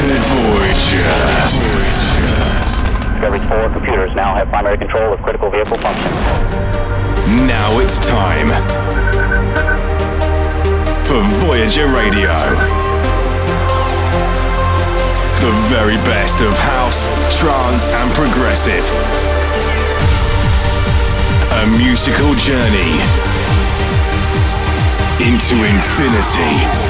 to Voyager. Discovery 4 computers now have primary control of critical vehicle function. Now it's time for Voyager Radio. The very best of house, trance, and progressive. A musical journey into infinity.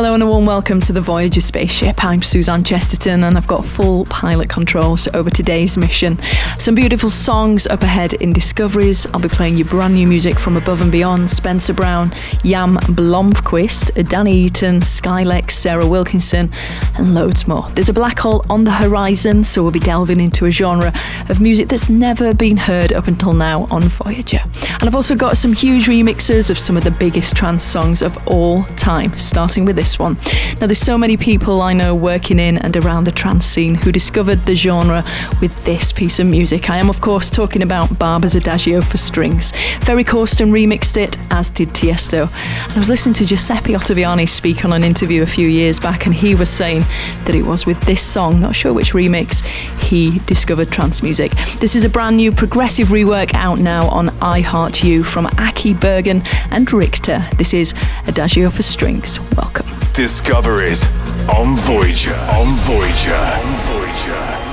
Hello and a warm welcome to the Voyager spaceship. I'm Suzanne Chesterton and I've got full pilot controls over today's mission. Some beautiful songs up ahead in Discoveries. I'll be playing you brand new music from Above and Beyond, Spencer Brown, Jan Blomqvist, Danny Eaton, Skylex, Sarah Wilkinson, and loads more. There's a black hole on the horizon, so we'll be delving into a genre of music that's never been heard up until now on Voyager. And I've also got some huge remixes of some of the biggest trance songs of all time, starting with this this one. Now, there's so many people I know working in and around the trance scene who discovered the genre with this piece of music. I am, of course, talking about Barber's Adagio for Strings. Ferry Corsten remixed it, as did Tiesto. I was listening to Giuseppe Ottaviani speak on an interview a few years back, and he was saying that it was with this song, not sure which remix, he discovered trance music. This is a brand new progressive rework out now on I Heart You from Aki Bergen and Richter. This is Adagio for Strings. Welcome. Discoveries on Voyager. On Voyager. On Voyager.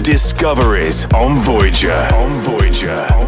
Discoveries on Voyager. On Voyager. On Voyager.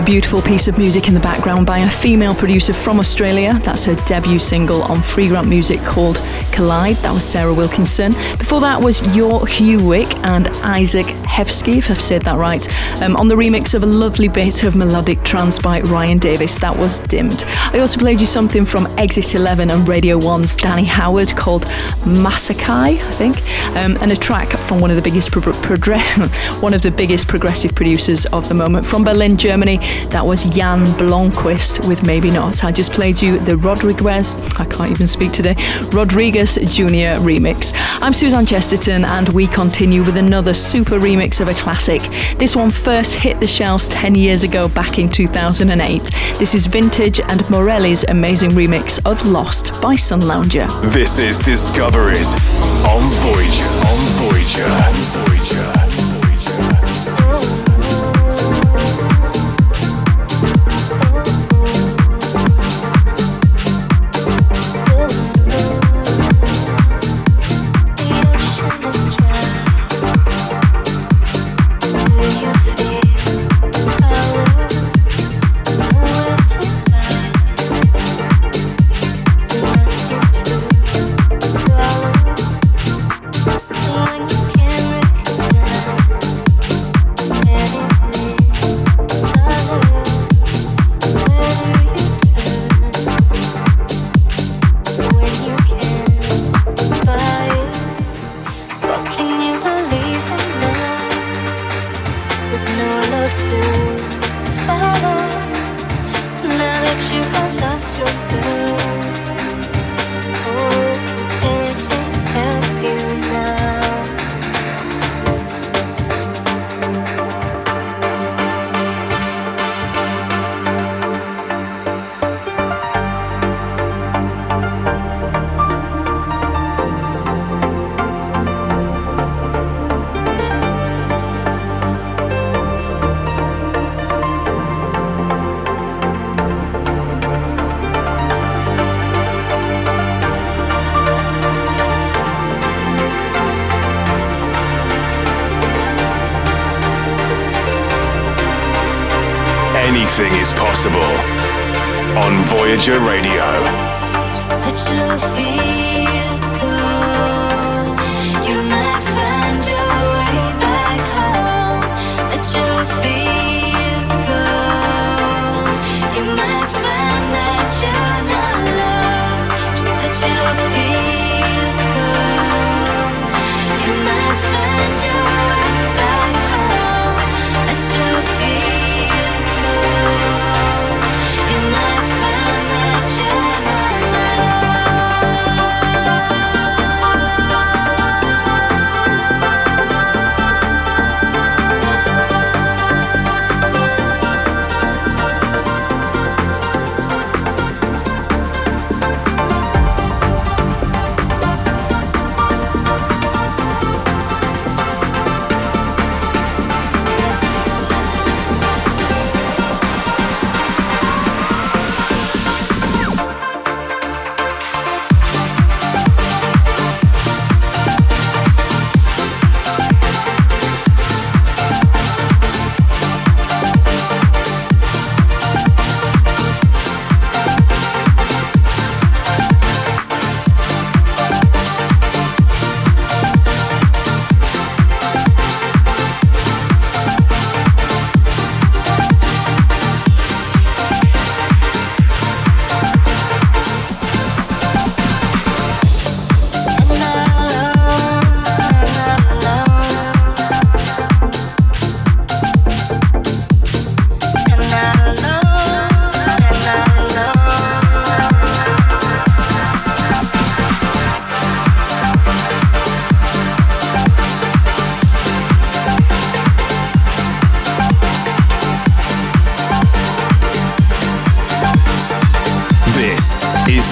A beautiful piece of music in the background by a female producer from Australia. That's her debut single on Freegrant Music called Collide. That was Sarah Wilkinson. Before that was Your Hewick and Isaac Hefsky, if I've said that right, um, on the remix of a lovely bit of melodic trance by Ryan Davis. That was Dimmed. I also played you something from Exit 11 and Radio 1's Danny Howard called Masakai, I think, um, and a track from one of the biggest pro- one of the biggest progressive producers of the moment from Berlin, Germany. That was Jan Blomqvist with Maybe Not. I just played you the Rodriguez, I can't even speak today, Rodriguez Jr. remix. I'm Suzanne Chesterton, and we continue with another super remix of a classic. This one first hit the shelves 10 years ago, back in 2008. This is Vintage and Morelli's amazing remix of Lost by Sun Lounger. This is Discoveries on Voyager. On Voyager.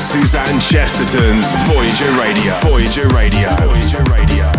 Suzanne Chesterton's Voyager Radio. Voyager Radio. Voyager Radio.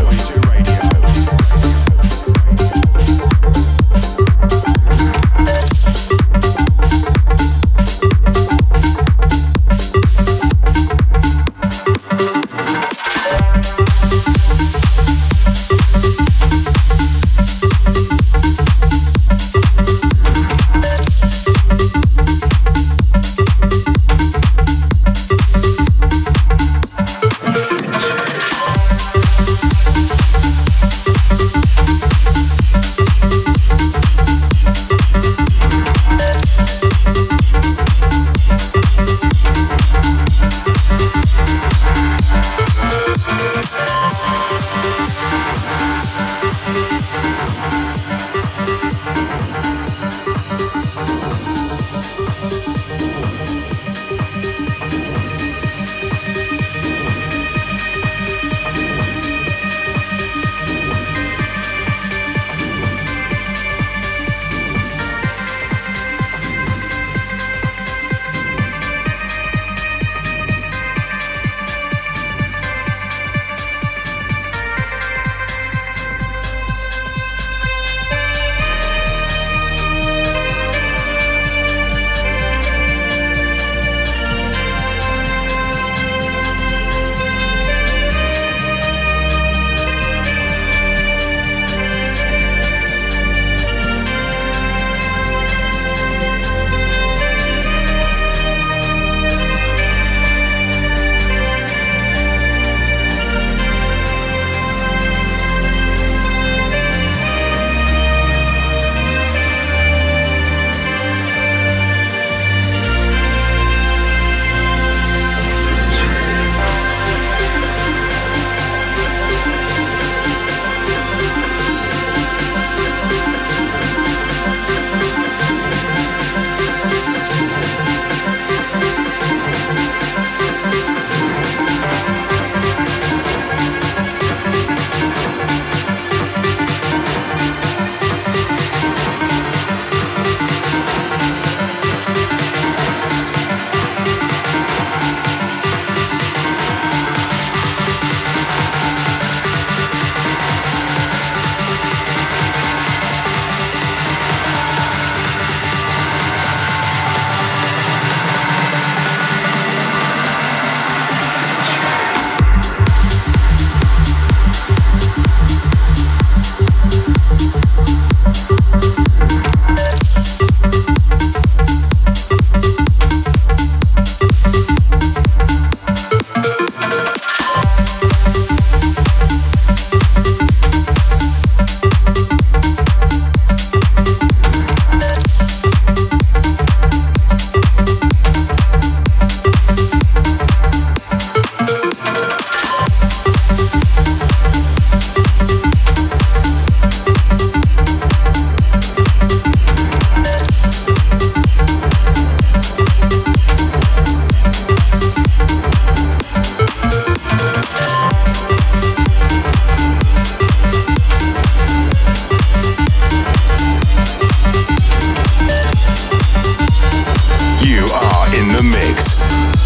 Mix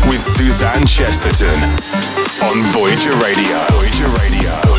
with Suzanne Chesterton on Voyager Radio. Voyager Radio.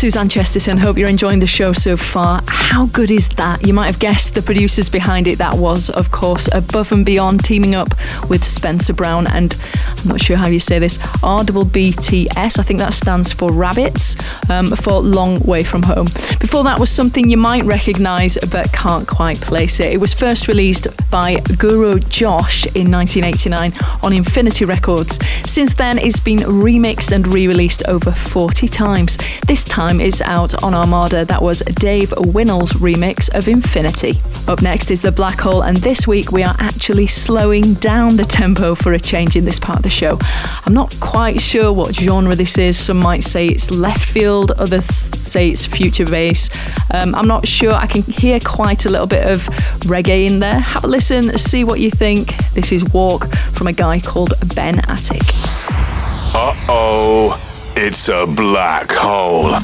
Suzanne Chesterton. Hope you're enjoying the show so far. How good is that? You might have guessed the producers behind it. That was, of course, Above and Beyond teaming up with Spencer Brown and I'm not sure how you say this, RBBTS. I think that stands for Rabbits um, for Long Way From Home. Before that was something you might recognise but can't quite place it. It was first released by Guru Josh in 1989 on Infinity Records. Since then, it's been remixed and re released over 40 times. This time is out on Armada. That was Dave Winnel's remix of Infinity. Up next is The Black Hole, and this week we are actually slowing down the tempo for a change in this part of the show. I'm not quite sure what genre this is. Some might say it's left field, others say it's future bass. Um, I'm not sure. I can hear quite a little bit of reggae in there. Have a listen, see what you think. This is Walk from a guy called Ben Attic. Uh oh. It's a black hole.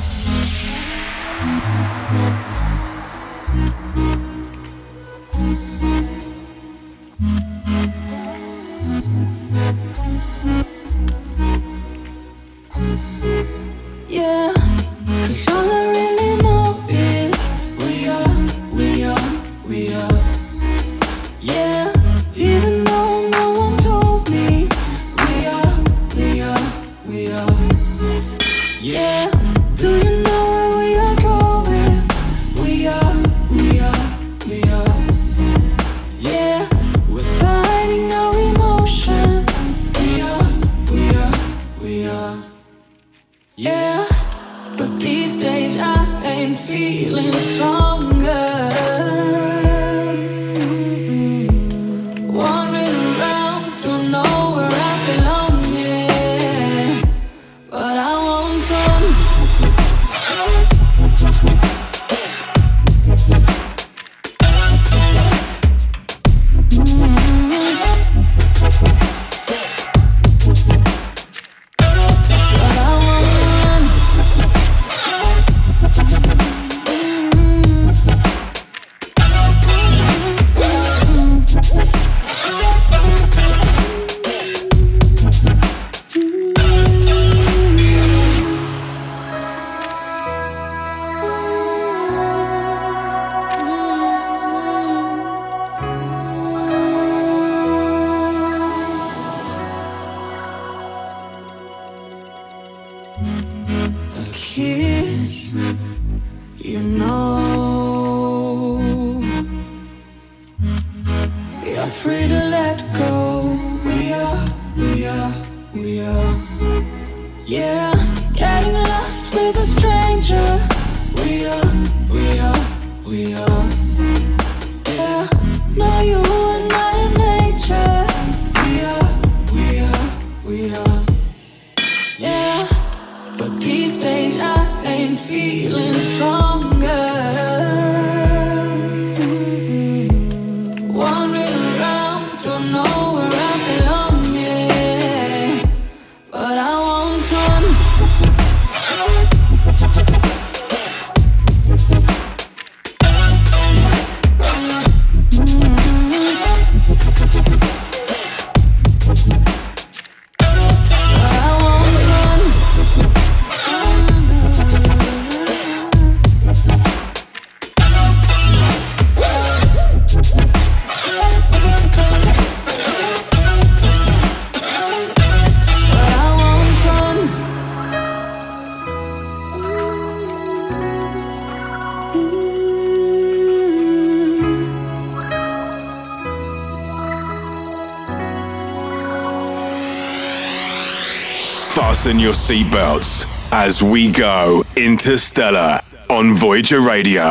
Your seatbelts as we go interstellar on Voyager Radio.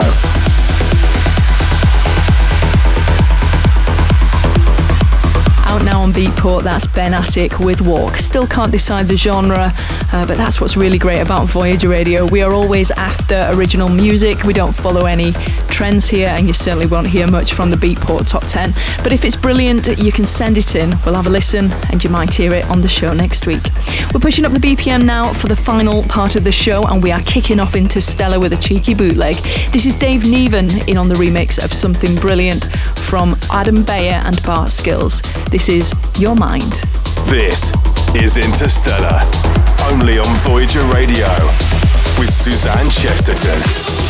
Out now on Beatport, that's Ben Attic with Walk. Still can't decide the genre, uh, but that's what's really great about Voyager Radio. We are always after original music, we don't follow any trends here, and you certainly won't hear much from the Beatport Top 10. But if it's brilliant, you can send it in. We'll have a listen, and you might hear it on the show next week. We're pushing up the BPM now for the final part of the show, and we are kicking off Interstellar with a cheeky bootleg. This is Dave Neven in on the remix of Something Brilliant from Adam Beyer and Bart Skils. This is Your Mind. This is Interstellar, only on Voyager Radio. with Suzanne Chesterton.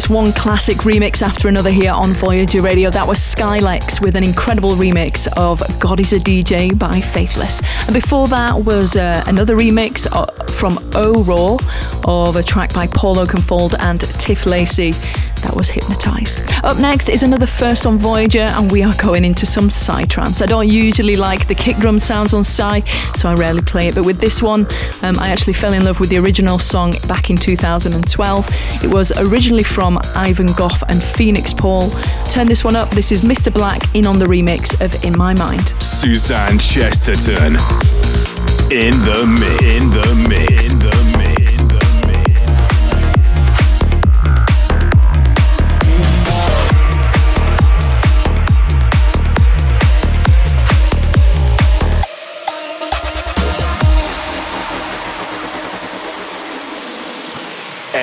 It's one classic remix after another here on Voyager Radio. That was Skylex with an incredible remix of God is a DJ by Faithless. And before that was uh, another remix uh, from O Raw of a track by Paul Oakenfold and Tiff Lacey that was hypnotized. Up next is another first on Voyager, and we are going into some Psy trance. I don't usually like the kick drum sounds on Psy, so I rarely play it, but with this one, um, I actually fell in love with the original song back in 2012. It was originally from Ivan Gough and Feenixpawl. Turn this one up. This is Mr. Black in on the remix of In My Mind. Suzanne Chesterton in the mix. In the mix. In the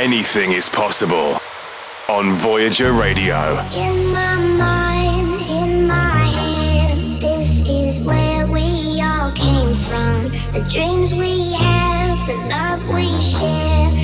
Anything is possible on Voyager Radio. In my mind, in my head, this is where we all came from. The dreams we have, the love we share,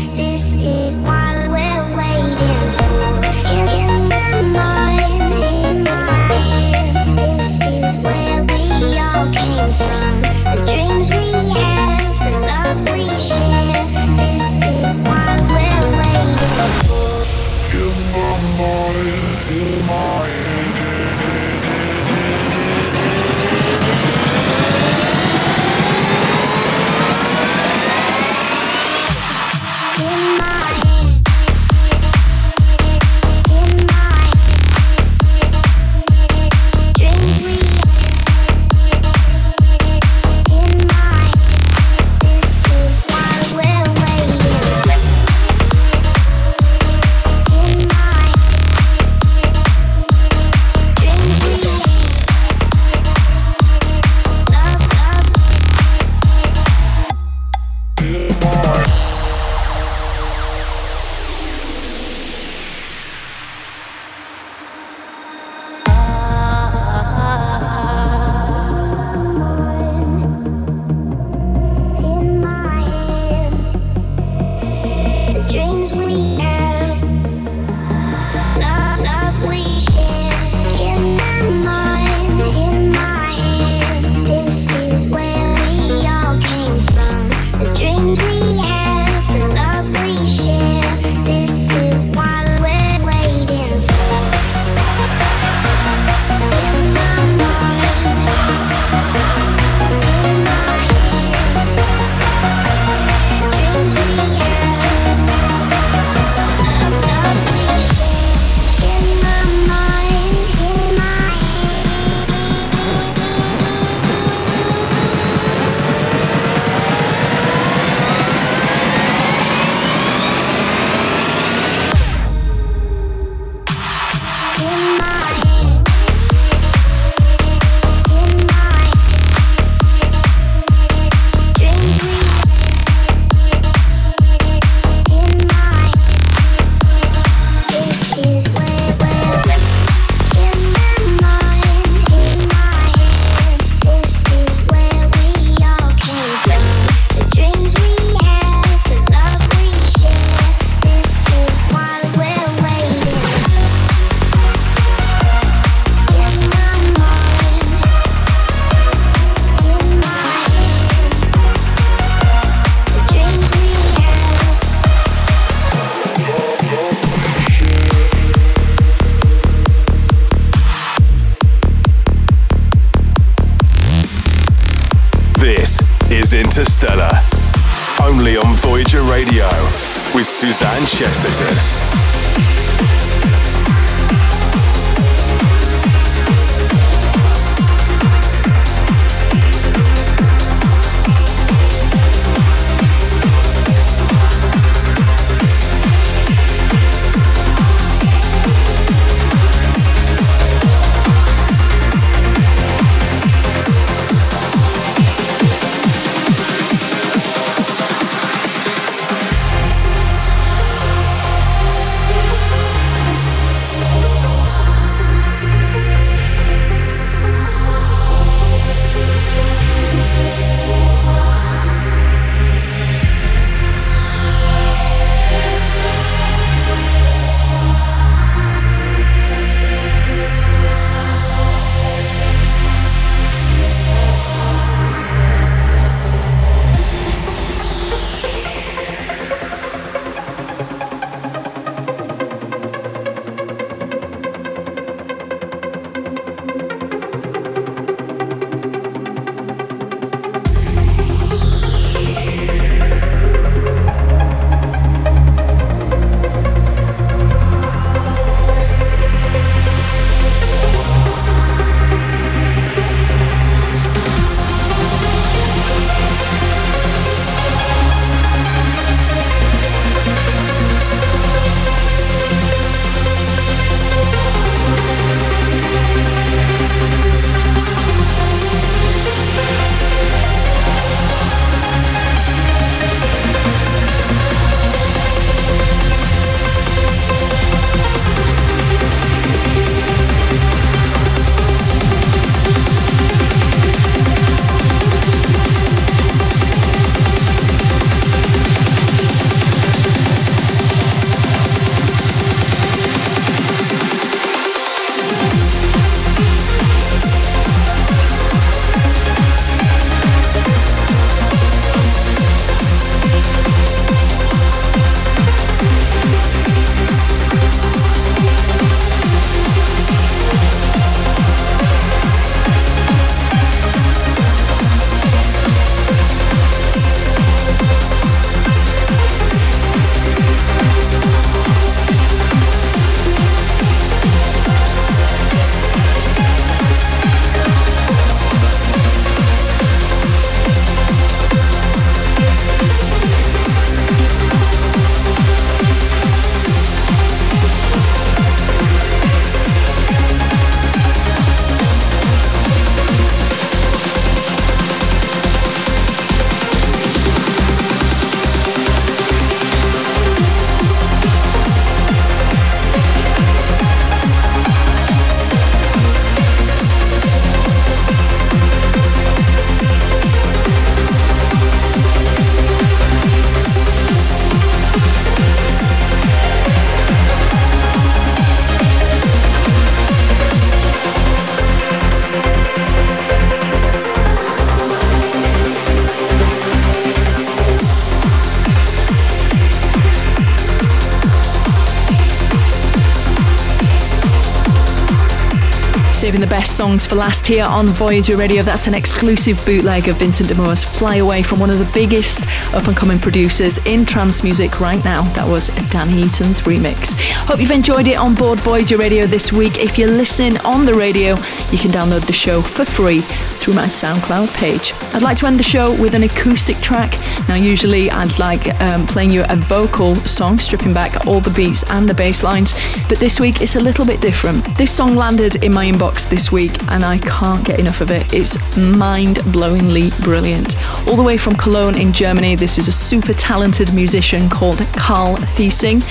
best songs for last here on Voyager Radio. That's an exclusive bootleg of Vincent de Fly Away from one of the biggest up and coming producers in trance music right now. That was Danny Eaton's remix. Hope you've enjoyed it on board Voyager Radio this week. If you're listening on the radio, you can download the show for free through my SoundCloud page. I'd like to end the show with an acoustic track. Now, usually I'd like um, playing you a vocal song, stripping back all the beats and the bass lines, but this week it's a little bit different. This song landed in my inbox this week and I can't get enough of it. It's mind blowingly brilliant. All the way from Cologne in Germany, this is a super talented musician called Carl Thiesing.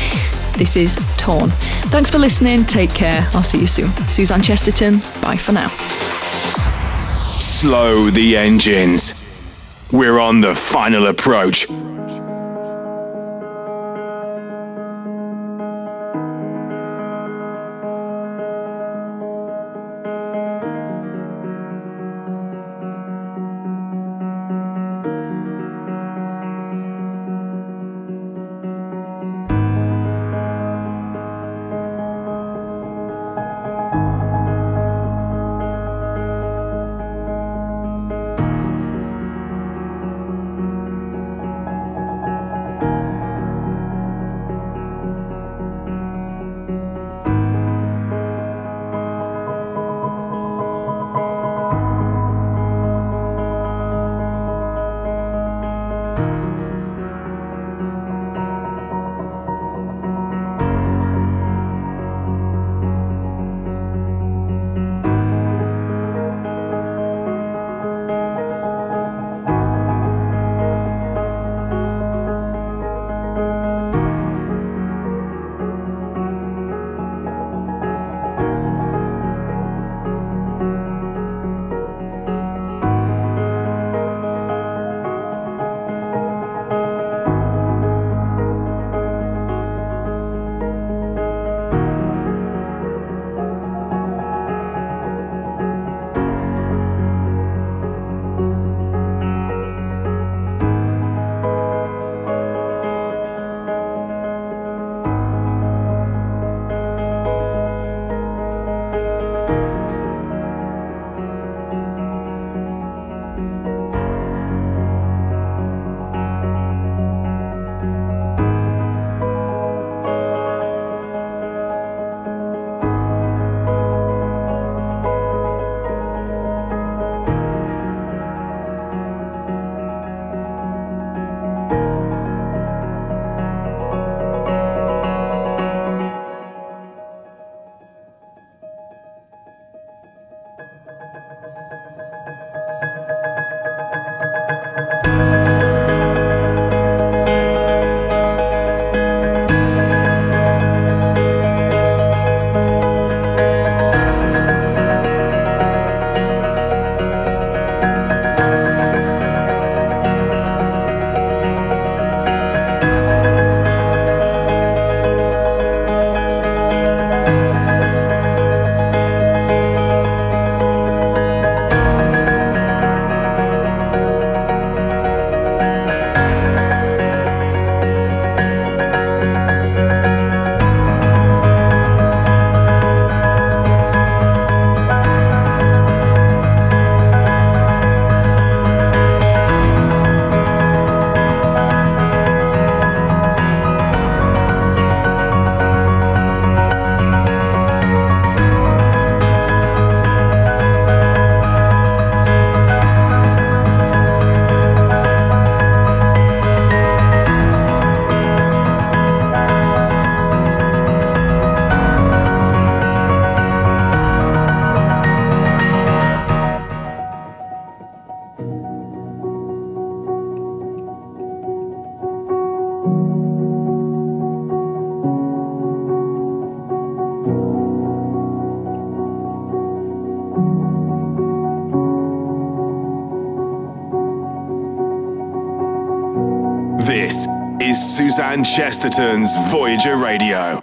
This is Torn. Thanks for listening. Take care. I'll see you soon. Suzanne Chesterton. Bye for now. Slow the engines. We're on the final approach. Chesterton's Voyager Radio.